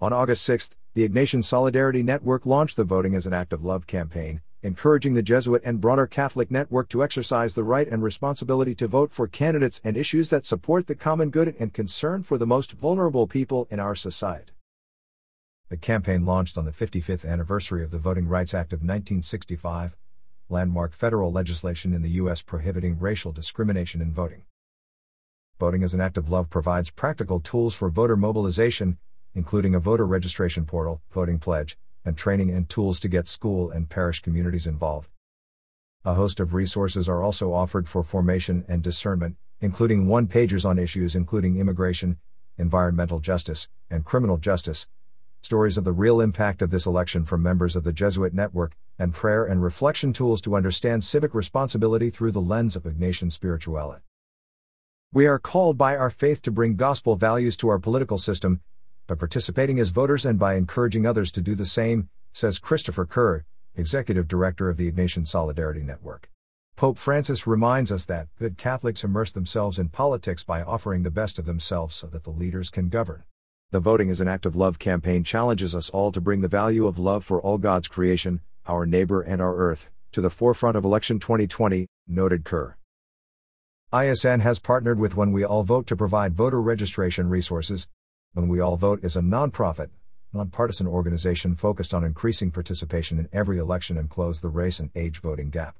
On August 6, the Ignatian Solidarity Network launched the Voting as an Act of Love campaign, encouraging the Jesuit and broader Catholic network to exercise the right and responsibility to vote for candidates and issues that support the common good and concern for the most vulnerable people in our society. The campaign launched on the 55th anniversary of the Voting Rights Act of 1965, landmark federal legislation in the U.S. prohibiting racial discrimination in voting. Voting as an Act of Love provides practical tools for voter mobilization, including a voter registration portal, voting pledge, and training and tools to get school and parish communities involved. A host of resources are also offered for formation and discernment, including one pagers on issues including immigration, environmental justice, and criminal justice, stories of the real impact of this election from members of the Jesuit Network, and prayer and reflection tools to understand civic responsibility through the lens of Ignatian spirituality. We are called by our faith to bring gospel values to our political system, by participating as voters and by encouraging others to do the same, says Christopher Kerr, Executive Director of the Ignatian Solidarity Network. Pope Francis reminds us that good Catholics immerse themselves in politics by offering the best of themselves so that the leaders can govern. The Voting is an Act of Love campaign challenges us all to bring the value of love for all God's creation, our neighbor and our earth, to the forefront of election 2020, noted Kerr. ISN has partnered with When We All Vote to provide voter registration resources, when We All Vote is a nonprofit, nonpartisan organization focused on increasing participation in every election and close the race and age voting gap.